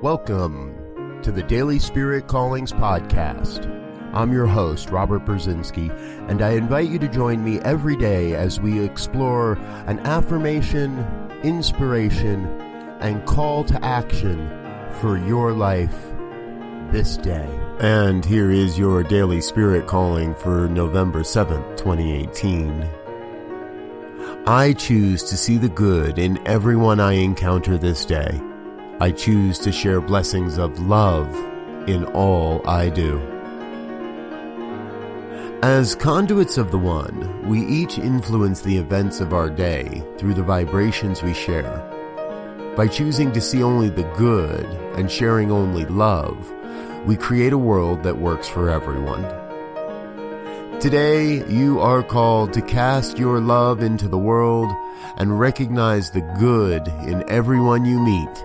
Welcome to the Daily Spirit Callings Podcast. I'm your host, Robert Brzezinski, and I invite you to join me every day as we explore an affirmation, inspiration, and call to action for your life this day. And here is your daily spirit calling for November 7th, 2018. I choose to see the good in everyone I encounter this day. I choose to share blessings of love in all I do. As conduits of the One, we each influence the events of our day through the vibrations we share. By choosing to see only the good and sharing only love, we create a world that works for everyone. Today, you are called to cast your love into the world and recognize the good in everyone you meet